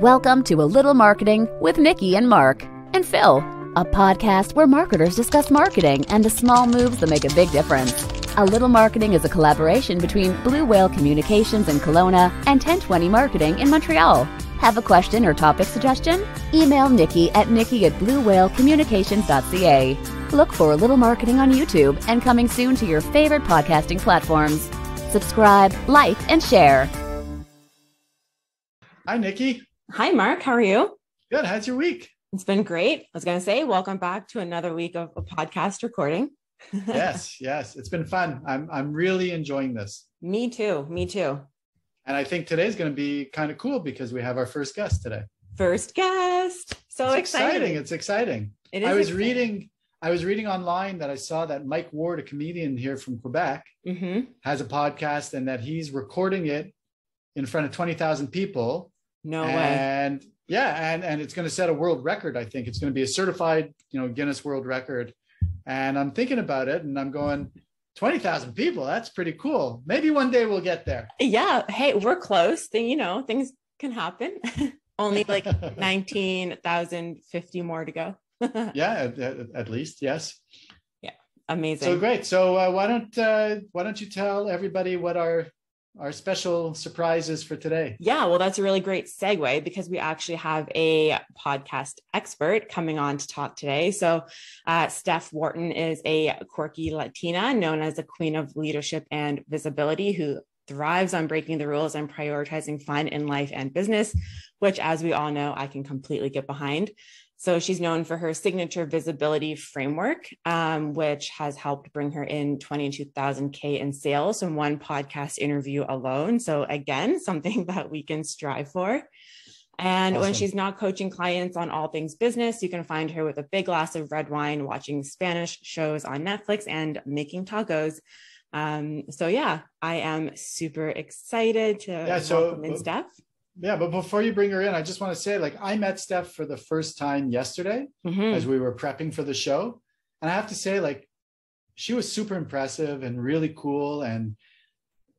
Welcome to A Little Marketing with Nikki and Mark and Phil, a podcast where marketers discuss marketing and the small moves that make a big difference. A Little Marketing is a collaboration between Blue Whale Communications in Kelowna and 1020 Marketing in Montreal. Have a question or topic suggestion? Email Nikki at nikki at bluewhalecommunications.ca. Look for A Little Marketing on YouTube and coming soon to your favorite podcasting platforms. Subscribe, like, and share. Hi, Nikki. Hi, Mark. How are you? Good. How's your week? It's been great. I was going to say, welcome back to another week of a podcast recording. yes, yes. It's been fun. I'm I'm really enjoying this. Me too. Me too. And I think today's going to be kind of cool because we have our first guest today. First guest. So it's exciting. It's exciting. It is I was exciting. reading I was reading online that I saw that Mike Ward, a comedian here from Quebec, hmm has a podcast and that he's recording it in front of 20,000 people. No way. and yeah, and and it's going to set a world record. I think it's going to be a certified, you know, Guinness World Record. And I'm thinking about it, and I'm going, 20,000 people. That's pretty cool. Maybe one day we'll get there. Yeah. Hey, we're close. Then, you know, things can happen. Only like 19,050 more to go. yeah, at, at, at least yes. Yeah. Amazing. So great. So uh, why don't uh, why don't you tell everybody what our our special surprises for today? Yeah, well, that's a really great segue because we actually have a podcast expert coming on to talk today. So, uh, Steph Wharton is a quirky Latina known as the queen of leadership and visibility who thrives on breaking the rules and prioritizing fun in life and business, which, as we all know, I can completely get behind. So she's known for her signature visibility framework, um, which has helped bring her in 22,000K in sales from one podcast interview alone. So again, something that we can strive for. And when she's not coaching clients on all things business, you can find her with a big glass of red wine, watching Spanish shows on Netflix and making tacos. Um, so yeah, I am super excited to Yeah, so- welcome in Steph. Yeah, but before you bring her in, I just want to say, like, I met Steph for the first time yesterday Mhm. as we were prepping for the show, and I have to say, like, she was super impressive and really cool, and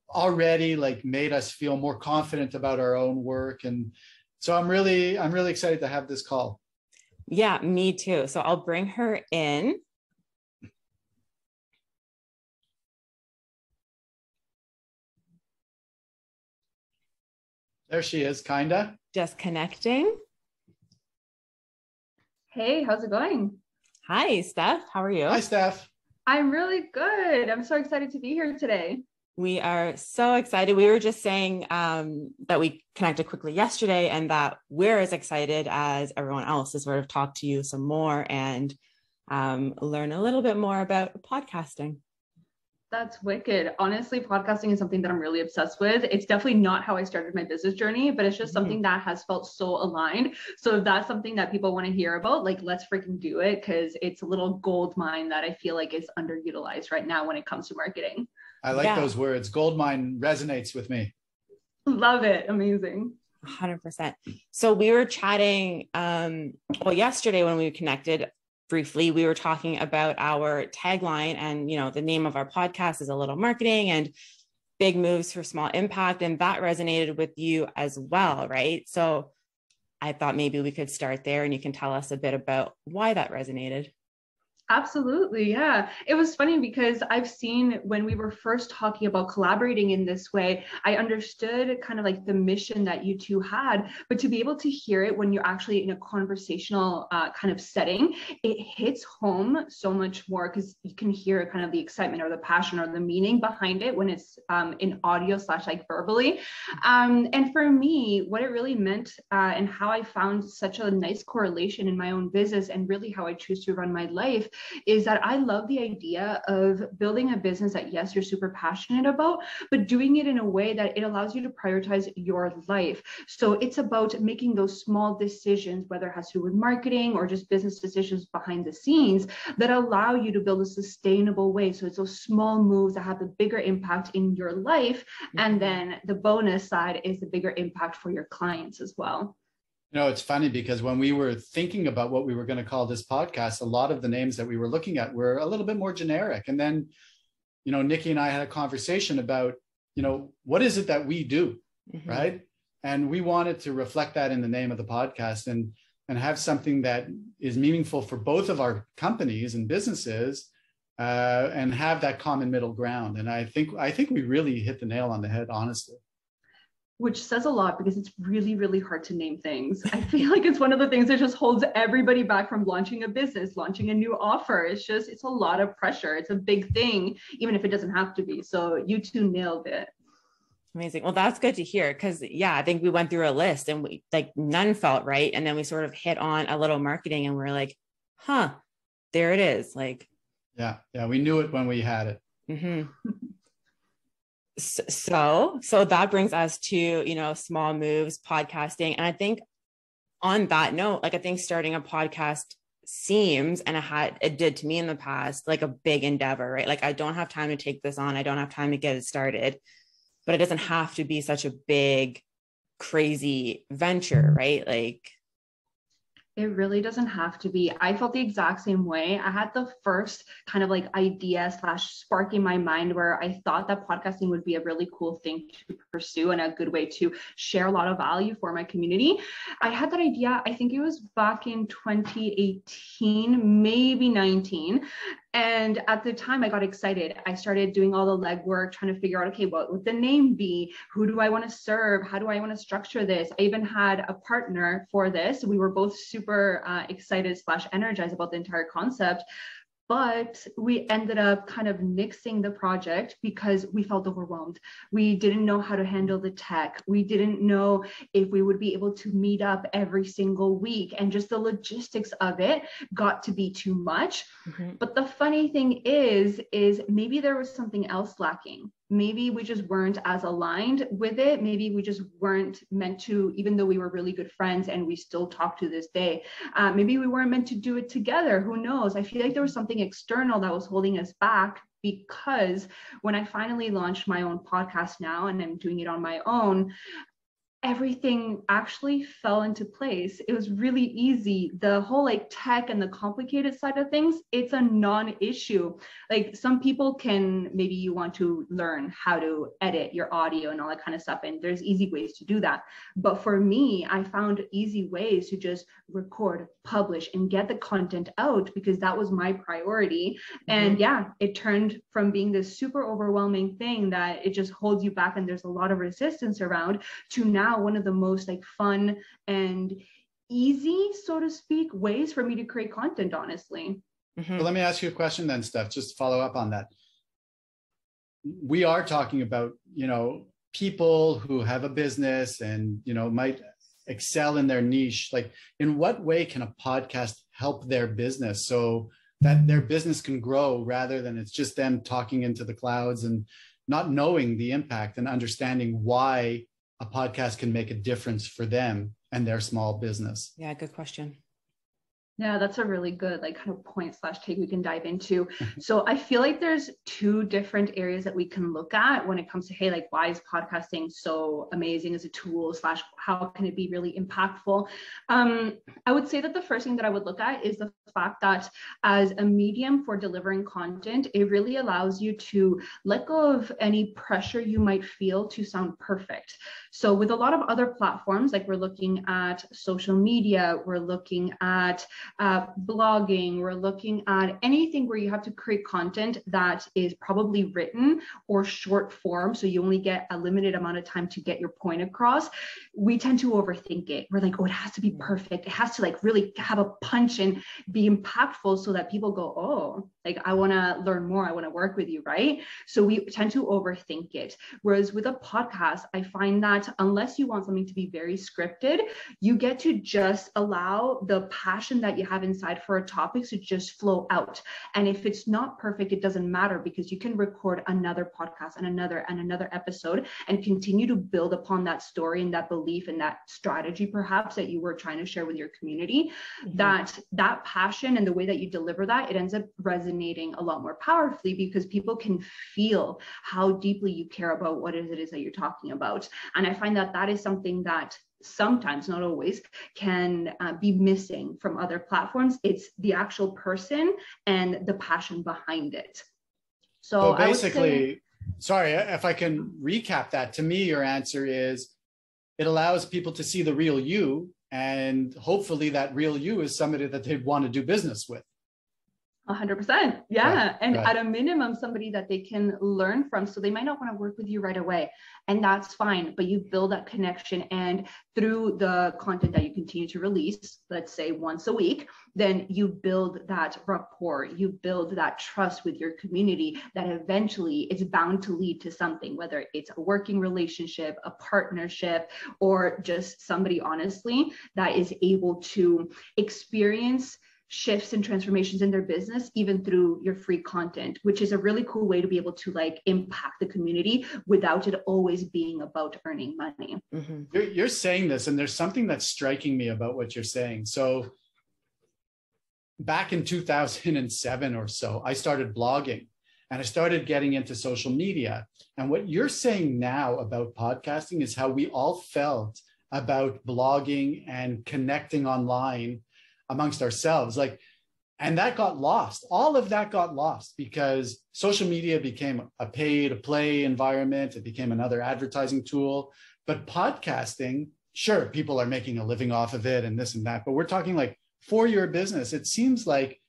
already like made us feel more confident about our own work, and so I'm really, I'm really excited to have this call. Yeah, me too. So I'll bring her in. There she is, kinda. Just connecting. Hey, how's it going? Hi, Steph. How are you? Hi, Steph. I'm really good. I'm so excited to be here today. We are so excited. We were just saying um, that we connected quickly yesterday and that we're as excited as everyone else to sort of talk to you some more and um, learn a little bit more about podcasting. That's wicked. Honestly, podcasting is something that I'm really obsessed with. It's definitely not how I started my business journey, but it's just Mhm. something that has felt so aligned. So if that's something that people want to hear about, like let's freaking do it because it's a little gold mine that I feel like is underutilized right now when it comes to marketing. I like Yeah. those words. Gold mine resonates with me. Love it. Amazing. 100%. So we were chatting, um, well, yesterday when we connected briefly, we were talking about our tagline and, you know, the name of our podcast is a little marketing and big moves for small impact. And that resonated with you as well, right? So I thought maybe we could start there and you can tell us a bit about why that resonated. Absolutely. Yeah. It was funny because I've seen when we were first talking about collaborating in this way, I understood kind of like the mission that you two had, but to be able to hear it when you're actually in a conversational uh, kind of setting, it hits home so much more because you can hear kind of the excitement or the passion or the meaning behind it when it's um, in audio slash like verbally. Um, and for me, what it really meant uh, and how I found such a nice correlation in my own business and really how I choose to run my life is that I love the idea of building a business that, yes, you're super passionate about, but doing it in a way that it allows you to prioritize your life. So it's about making those small decisions, whether it has to do with marketing or just business decisions behind the scenes, that allow you to build a sustainable way. So it's those small moves that have the bigger impact in your life. And mm-hmm. then the bonus side is the bigger impact for your clients as well. You know, it's funny because when we were thinking about what we were going to call this podcast, a lot of the names that we were looking at were a little bit more generic. And then, you know, Nikki and I had a conversation about, you know, what is it that we do, Mhm. right? and we wanted to reflect that in the name of the podcast and and have something that is meaningful for both of our companies and businesses uh, and have that common middle ground and i think i think we really hit the nail on the head honestly which says a lot because it's really really hard to name things i feel like it's one of the things that just holds everybody back from launching a business launching a new offer it's just it's a lot of pressure it's a big thing even if it doesn't have to be so you two nailed it Amazing. Well, that's good to hear because, yeah, I think we went through a list and we like none felt right. And then we sort of hit on a little marketing and we're like, huh, there it is. Like, yeah, yeah, we knew it when we had it. Mm-hmm. so, so that brings us to, you know, small moves, podcasting. And I think on that note, like, I think starting a podcast seems and it had it did to me in the past like a big endeavor right? Like i don't have time to take this on. I don't have time to get it started. But it doesn't have to be such a big crazy venture right? Like it really doesn't have to be. I felt the exact same way. I had the first kind of like idea slash spark in my mind where I thought that podcasting would be a really cool thing to pursue and a good way to share a lot of value for my community. I had that idea, I think it was back in 2018, maybe 19. And at the time, I got excited. I started doing all the legwork, trying to figure out, okay, what would the name be? Who do I want to serve? How do I want to structure this? I even had a partner for this. We were both super uh, excited slash energized about the entire concept but we ended up kind of nixing the project because we felt overwhelmed. We didn't know how to handle the tech. We didn't know if we would be able to meet up every single week. And just the logistics of it got to be too much. Mm-hmm. But the funny thing is, is maybe there was something else lacking maybe we just weren't as aligned with it. Maybe we just weren't meant to even though we were really good friends and we still talk to this day uh, maybe we weren't meant to do it together. Who knows? I feel like there was something external that was holding us back because when i finally launched my own podcast now and i'm doing it on my own everything actually fell into place. It was really easy. The whole like tech and the complicated side of things, it's a non-issue. Like some people can maybe you want to learn how to edit your audio and all that kind of stuff and there's easy ways to do that. But for me, I found easy ways to just record, publish and get the content out because that was my priority. Mm-hmm. And yeah, it turned from being this super overwhelming thing that it just holds you back and there's a lot of resistance around to now now one of the most like fun and easy, so to speak, ways for me to create content, honestly. Mm-hmm. Well, let me ask you a question then, Steph, just to follow up on that. We are talking about, you know, people who have a business and, you know, might excel in their niche. Like, in what way can a podcast help their business so that their business can grow rather than it's just them talking into the clouds and not knowing the impact and understanding why a podcast can make a difference for them and their small business? Yeah, good question. Yeah, that's a really good like kind of point slash take we can dive into. so I feel like there's two different areas that we can look at when it comes to hey, like why is podcasting so amazing as a tool slash how can it be really impactful? Um, I would say that the first thing that I would look at is the fact that as a medium for delivering content, it really allows you to let go of any pressure you might feel to sound perfect. So with a lot of other platforms, like we're looking at social media, we're looking at uh, blogging, we're looking at anything where you have to create content that is probably written or short form. So you only get a limited amount of time to get your point across. We tend to overthink it. We're like, oh, it has to be perfect. It has to like really have a punch and be impactful so that people go, oh, like I want to learn more. I want to work with you. Right. So we tend to overthink it. Whereas with a podcast, I find that unless you want something to be very scripted, you get to just allow the passion that you have inside for a topic to just flow out. And if it's not perfect, it doesn't matter because you can record another podcast and another and another episode and continue to build upon that story and that belief and that strategy perhaps that you were trying to share with your community. Mm-hmm. That that passion and the way that you deliver that, it ends up resonating a lot more powerfully because people can feel how deeply you care about what it is that you're talking about. And I find that that is something that sometimes not always can uh, be missing from other platforms it's the actual person and the passion behind it so, so basically say, sorry if i can recap that to me your answer is it allows people to see the real you. And hopefully that real you is somebody that they'd want to do business with. 100% yeah. Right, and right. at a minimum somebody that they can learn from. So they might not want to work with you right away. And that's fine. But you build that connection. And through the content that you continue to release let's say once a week then you build that rapport. You build that trust with your community that eventually is bound to lead to something whether it's a working relationship a partnership or just somebody honestly that is able to experience shifts and transformations in their business even through your free content which is a really cool way to be able to like impact the community without it always being about earning money. Mm-hmm. you're, you're saying this and there's something that's striking me about what you're saying. So back in 2007 or so i started blogging and i started getting into social media. And what you're saying now about podcasting is how we all felt about blogging and connecting online amongst ourselves like and that got lost all of that got lost because social media became a pay to play environment it became another advertising tool but podcasting sure people are making a living off of it and this and that but we're talking like for your business it seems like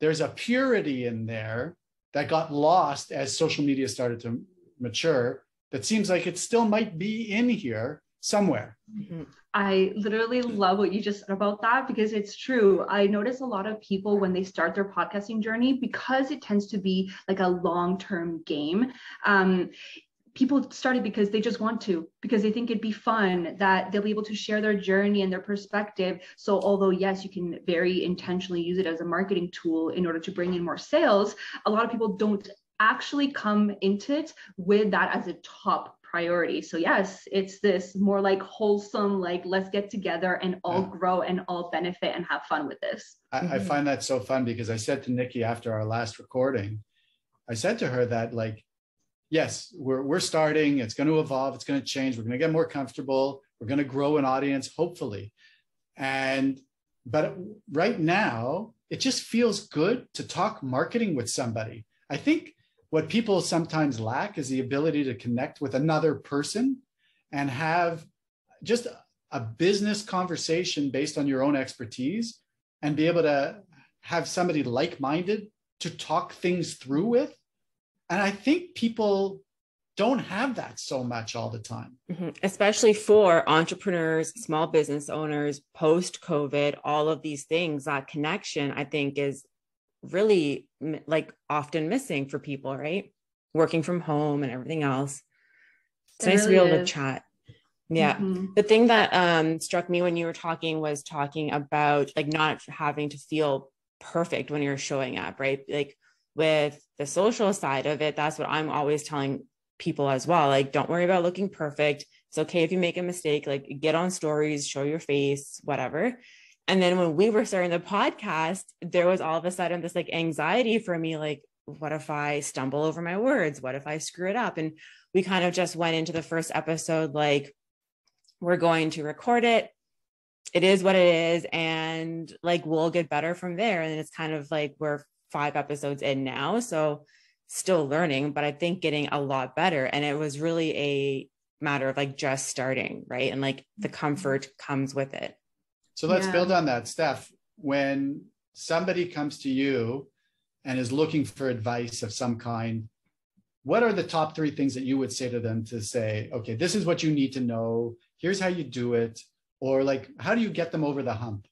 there's a purity in there that got lost as social media started to mature that seems like it still might be in here somewhere. Mm-hmm. I literally love what you just said about that because it's true. I notice a lot of people when they start their podcasting journey, because it tends to be like a long term game. Um, people started because they just want to because they think it'd be fun that they'll be able to share their journey and their perspective so although yes you can very intentionally use it as a marketing tool in order to bring in more sales a lot of people don't actually come into it with that as a top priority. So yes, it's this more like wholesome, like let's get together and all yeah. grow and all benefit and have fun with this. I, mm-hmm. I, find that so fun because I said to Nikki after our last recording, I said to her that like, yes, we're we're starting. It's going to evolve. It's going to change. We're going to get more comfortable. We're going to grow an audience, hopefully. And but right now, it just feels good to talk marketing with somebody. I think what people sometimes lack is the ability to connect with another person and have just a business conversation based on your own expertise and be able to have somebody like-minded to talk things through with and i think people don't have that so much all the time mm-hmm. especially for entrepreneurs small business owners post covid all of these things that connection i think is really like often missing for people, right? Working from home and everything else. It's it nice really to be able is. to chat. Yeah. Mm-hmm. The thing that um, struck me when you were talking was talking about like not having to feel perfect when you're showing up, right? Like with the social side of it, that's what I'm always telling people as well. Like, don't worry about looking perfect. It's okay if you make a mistake, like get on stories, show your face, whatever. And then when we were starting the podcast, there was all of a sudden this like anxiety for me like, what if I stumble over my words? What if I screw it up? And we kind of just went into the first episode like, we're going to record it. It is what it is. And like, we'll get better from there. And it's kind of like we're five episodes in now. So still learning, but I think getting a lot better. And it was really a matter of like just starting, right? And like the mm-hmm. comfort comes with it. So let's yeah. build on that, Steph. When somebody comes to you and is looking for advice of some kind, what are the top three things that you would say to them to say, okay, this is what you need to know. Here's how you do it. Or like, how do you get them over the hump?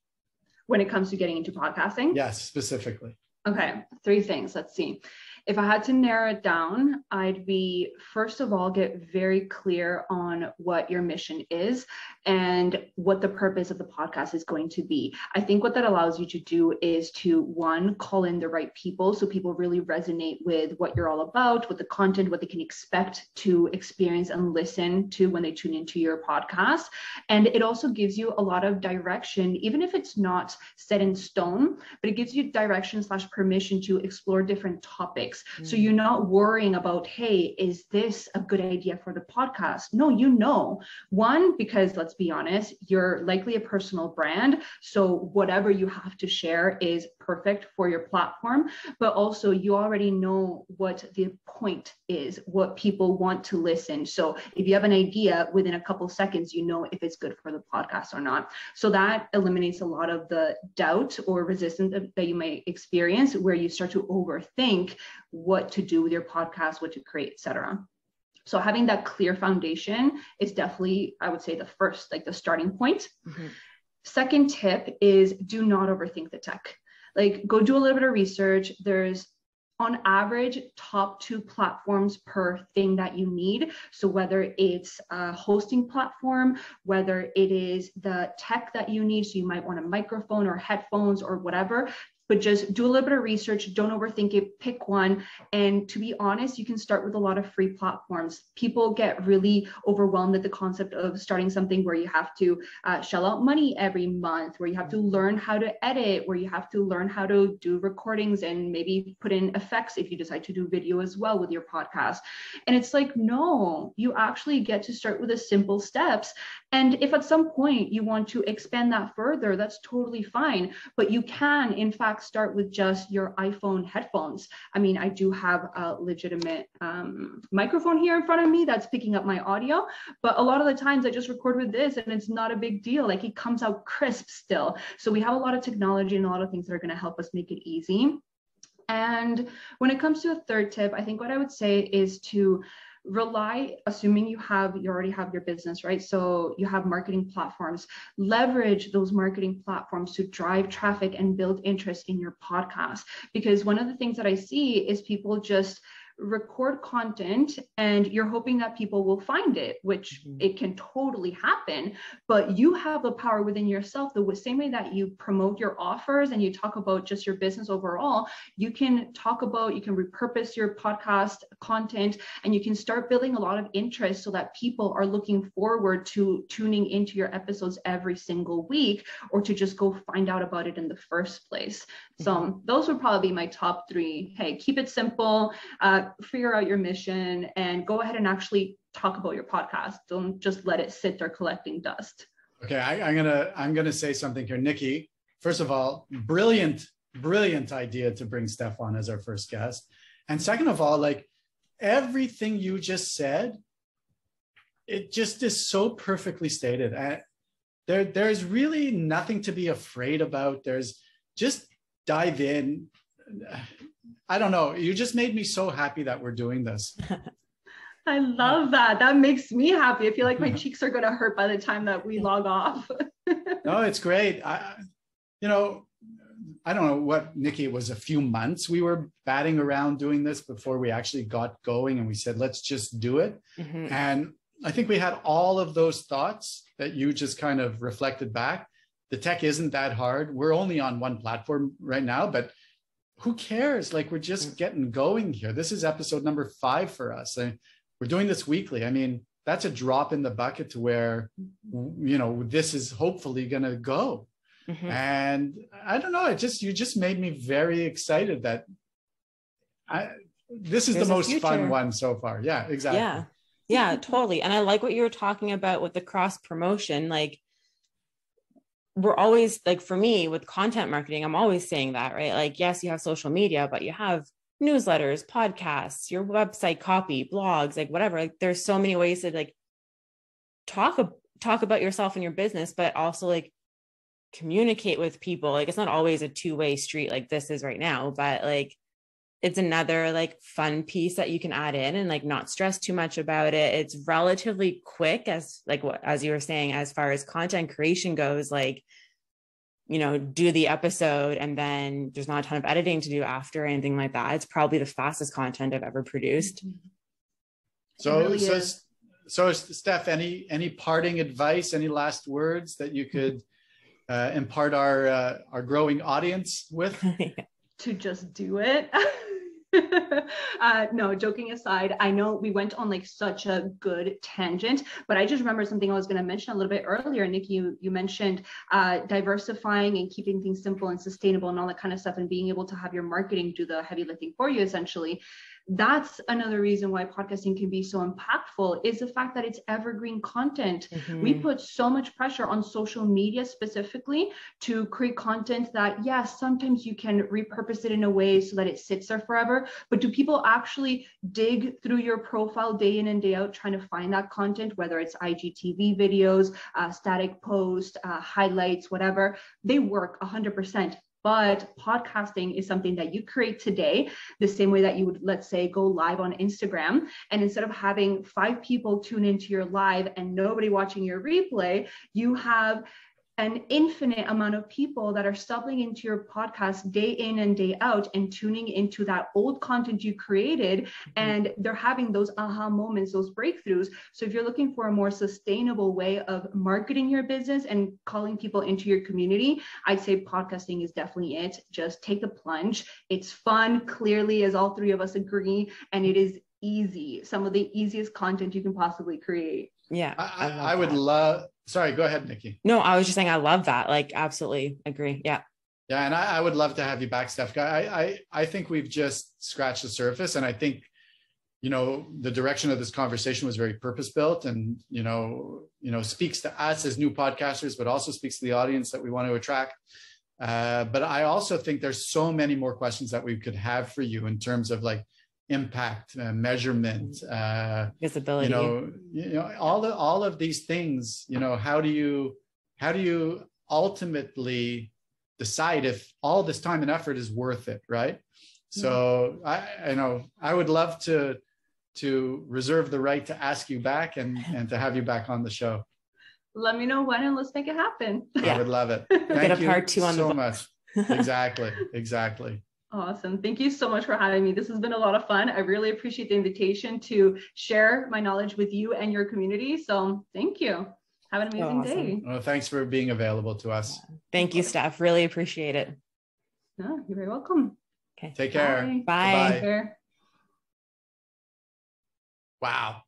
When it comes to getting into podcasting? Yes, specifically. Okay, three things. Let's see. If I had to narrow it down, I'd be first of all, get very clear on what your mission is and what the purpose of the podcast is going to be. I think what that allows you to do is to one, call in the right people so people really resonate with what you're all about, with the content, what they can expect to experience and listen to when they tune into your podcast. And it also gives you a lot of direction, even if it's not set in stone, but it gives you direction slash permission to explore different topics Mm. So you're not worrying about, hey, is this a good idea for the podcast? No, you know. One, because let's be honest, you're likely a personal brand. So whatever you have to share is perfect for your platform. But also, you already know what the point is, what people want to listen. So if you have an idea within a couple seconds, you know if it's good for the podcast or not. So that eliminates a lot of the doubt or resistance that you may experience where you start to overthink what to do with your podcast, what to create, etc. So having that clear foundation is definitely, I would say, the first, like the starting point. Mm-hmm. Second tip is do not overthink the tech. Like go do a little bit of research. There's on average top two platforms per thing that you need so whether it's a hosting platform whether it is the tech that you need so you might want a microphone or headphones or whatever but just do a little bit of research. Don't overthink it. Pick one. And to be honest you can start with a lot of free platforms. People get really overwhelmed at the concept of starting something where you have to uh, shell out money every month where you have to learn how to edit where you have to learn how to do recordings and maybe put in effects if you decide to do video as well with your podcast. And it's like no you actually get to start with the simple steps. And if at some point you want to expand that further that's totally fine. But you can in fact fact start with just your iPhone headphones. I mean, I do have a legitimate um, microphone here in front of me that's picking up my audio, but a lot of the times I just record with this and it's not a big deal. Like it comes out crisp still. So we have a lot of technology and a lot of things that are going to help us make it easy. And when it comes to a third tip, I think what I would say is to rely assuming you have you already have your business right? So you have marketing platforms. Leverage those marketing platforms to drive traffic and build interest in your podcast. Because one of the things that i see is people just record content and you're hoping that people will find it, which mm-hmm. it can totally happen. But you have the power within yourself, the same way that you promote your offers and you talk about just your business overall, you can talk about, you can repurpose your podcast content and you can start building a lot of interest so that people are looking forward to tuning into your episodes every single week or to just go find out about it in the first place. So mm-hmm. those would probably be my top three. Hey, keep it simple. Uh, figure out your mission and go ahead and actually talk about your podcast. Don't just let it sit there collecting dust. Okay, I, am gonna I'm gonna say something here, Nikki. First of all, brilliant, brilliant idea to bring Steph on as our first guest. And second of all, like everything you just said, it just is so perfectly stated. I, there, there's really nothing to be afraid about. There's just dive in I don't know. You just made me so happy that we're doing this. I love that. That makes me happy. I feel like my cheeks are going to hurt by the time that we log off. no, it's great. I, you know, I don't know what Nikki. It was a few months we were batting around doing this before we actually got going, and we said let's just do it. Mm-hmm. And I think we had all of those thoughts that you just kind of reflected back. The tech isn't that hard. We're only on one platform right now, but who cares? Like we're just mm. getting going here. This is episode number five for us. And we're doing this weekly. I mean, that's a drop in the bucket to where, you know, this is hopefully going to go. Mm-hmm. And I don't know. It just, you just made me very excited that I, this is There's the most fun one so far. Yeah, exactly. Yeah. Yeah, totally. And I like what you were talking about with the cross promotion. Like, we're always like for me with content marketing i'm always saying that right? Like yes you have social media but you have newsletters podcasts your website copy blogs like whatever. Like there's so many ways to like talk talk about yourself and your business but also like communicate with people. Like it's not always a two-way street like this is right now but like it's another like fun piece that you can add in and like not stress too much about it. It's relatively quick as like what as you were saying as far as content creation goes like you know do the episode and then there's not a ton of editing to do after or anything like that. It's probably the fastest content i've ever produced. So really so is. so steph any any parting advice any last words that you could uh, impart our uh, our growing audience with to just do it uh, no, joking aside, I know we went on like such a good tangent, but I just remember something I was going to mention a little bit earlier. Nikki, you, you mentioned uh, diversifying and keeping things simple and sustainable and all that kind of stuff, and being able to have your marketing do the heavy lifting for you essentially that's another reason why podcasting can be so impactful is the fact that it's evergreen content. Mm-hmm. We put so much pressure on social media specifically to create content that, yes, sometimes you can repurpose it in a way so that it sits there forever. But do people actually dig through your profile day in and day out trying to find that content, whether it's IGTV videos, uh, static post, uh, highlights, whatever? They work 100% but podcasting is something that you create today, the same way that you would, let's say, go live on Instagram. And instead of having five people tune into your live and nobody watching your replay, you have an infinite amount of people that are stumbling into your podcast day in and day out and tuning into that old content you created mm-hmm. and they're having those aha moments those breakthroughs. So if you're looking for a more sustainable way of marketing your business and calling people into your community i'd say podcasting is definitely it. Just take the plunge. It's fun clearly as all three of us agree and it is easy. Some of the easiest content you can possibly create yeah i, I, I would love sorry go ahead nikki. No i was just saying i love that. Like absolutely agree. Yeah. Yeah and i, I would love to have you back steph. I, I i think we've just scratched the surface and i think you know the direction of this conversation was very purpose built and you know you know speaks to us as new podcasters but also speaks to the audience that we want to attract. Uh, but i also think there's so many more questions that we could have for you in terms of like impact, uh, measurement, uh, visibility. You know, you know all the all of these things. You know, how do you how do you ultimately decide if all this time and effort is worth it, right? So mm-hmm. I, you know I would love to to reserve the right to ask you back and and to have you back on the show. Let me know when and let's make it happen. Yeah. I would love it. Thank Get a part two on so the much. exactly. Exactly. Awesome. Thank you so much for having me. This has been a lot of fun. I really appreciate the invitation to share my knowledge with you and your community. So thank you. Have an amazing awesome. day. Well, thanks for being available to us. Thank you, Steph. Really appreciate it. No, you're very welcome. Okay. Take care. Bye. Bye. Wow.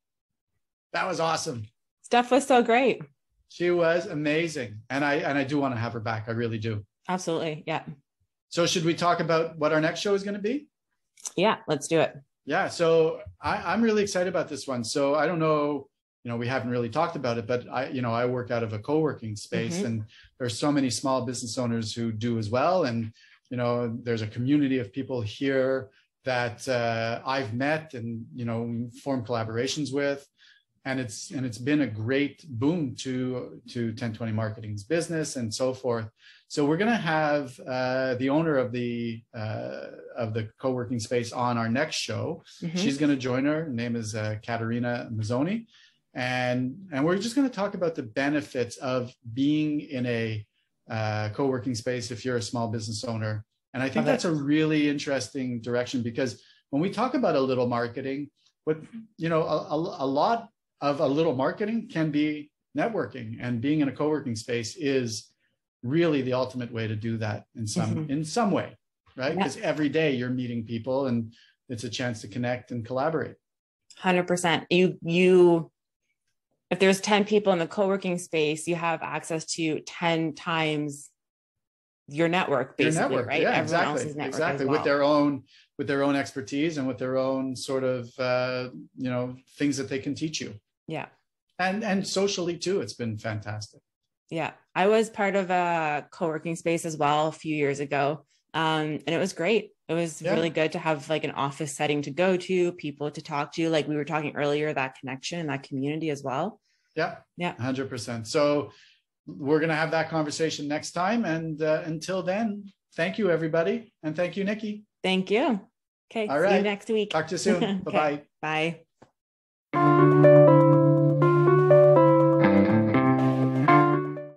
That was awesome. Steph was so great. She was amazing. And I and I do want to have her back. I really do. Absolutely. Yeah. So should we talk about what our next show is going to be? Yeah, let's do it. Yeah, so I, am really excited about this one. So I don't know, you know, we haven't really talked about it, but I, you know, I work out of a co-working space, mm-hmm. and there's so many small business owners who do as well. And you know, there's a community of people here that uh, I've met and you know formed collaborations with, and it's and it's been a great boom to to 1020 marketing's business and so forth. So we're going to have uh, the owner of the uh, of the co-working space on our next show. Mm-hmm. She's going to join her. her name is uh, Katerina Mazzoni, and and we're just going to talk about the benefits of being in a uh, co-working space if you're a small business owner. And I think that's a really interesting direction because when we talk about a little marketing, what you know, a, a, a lot of a little marketing can be networking, and being in a co-working space is really the ultimate way to do that in some mm-hmm. in some way right because yeah. every day you're meeting people and it's a chance to connect and collaborate 100% you you if there's 10 people in the co-working space you have access to 10 times your network basically your network. right yeah, Everyone exactly exactly well. with their own with their own expertise and with their own sort of uh, you know things that they can teach you yeah and and socially too it's been fantastic yeah, I was part of a co-working space as well a few years ago. Um, and it was great. It was yeah. really good to have like an office setting to go to, people to talk to, like we were talking earlier, that connection and that community as well. Yeah. Yeah. 100%. So we're going to have that conversation next time. And uh, until then, thank you, everybody. And thank you, Nikki. Thank you. Okay. All right. See you next week. Talk to you soon. Bye-bye. Bye.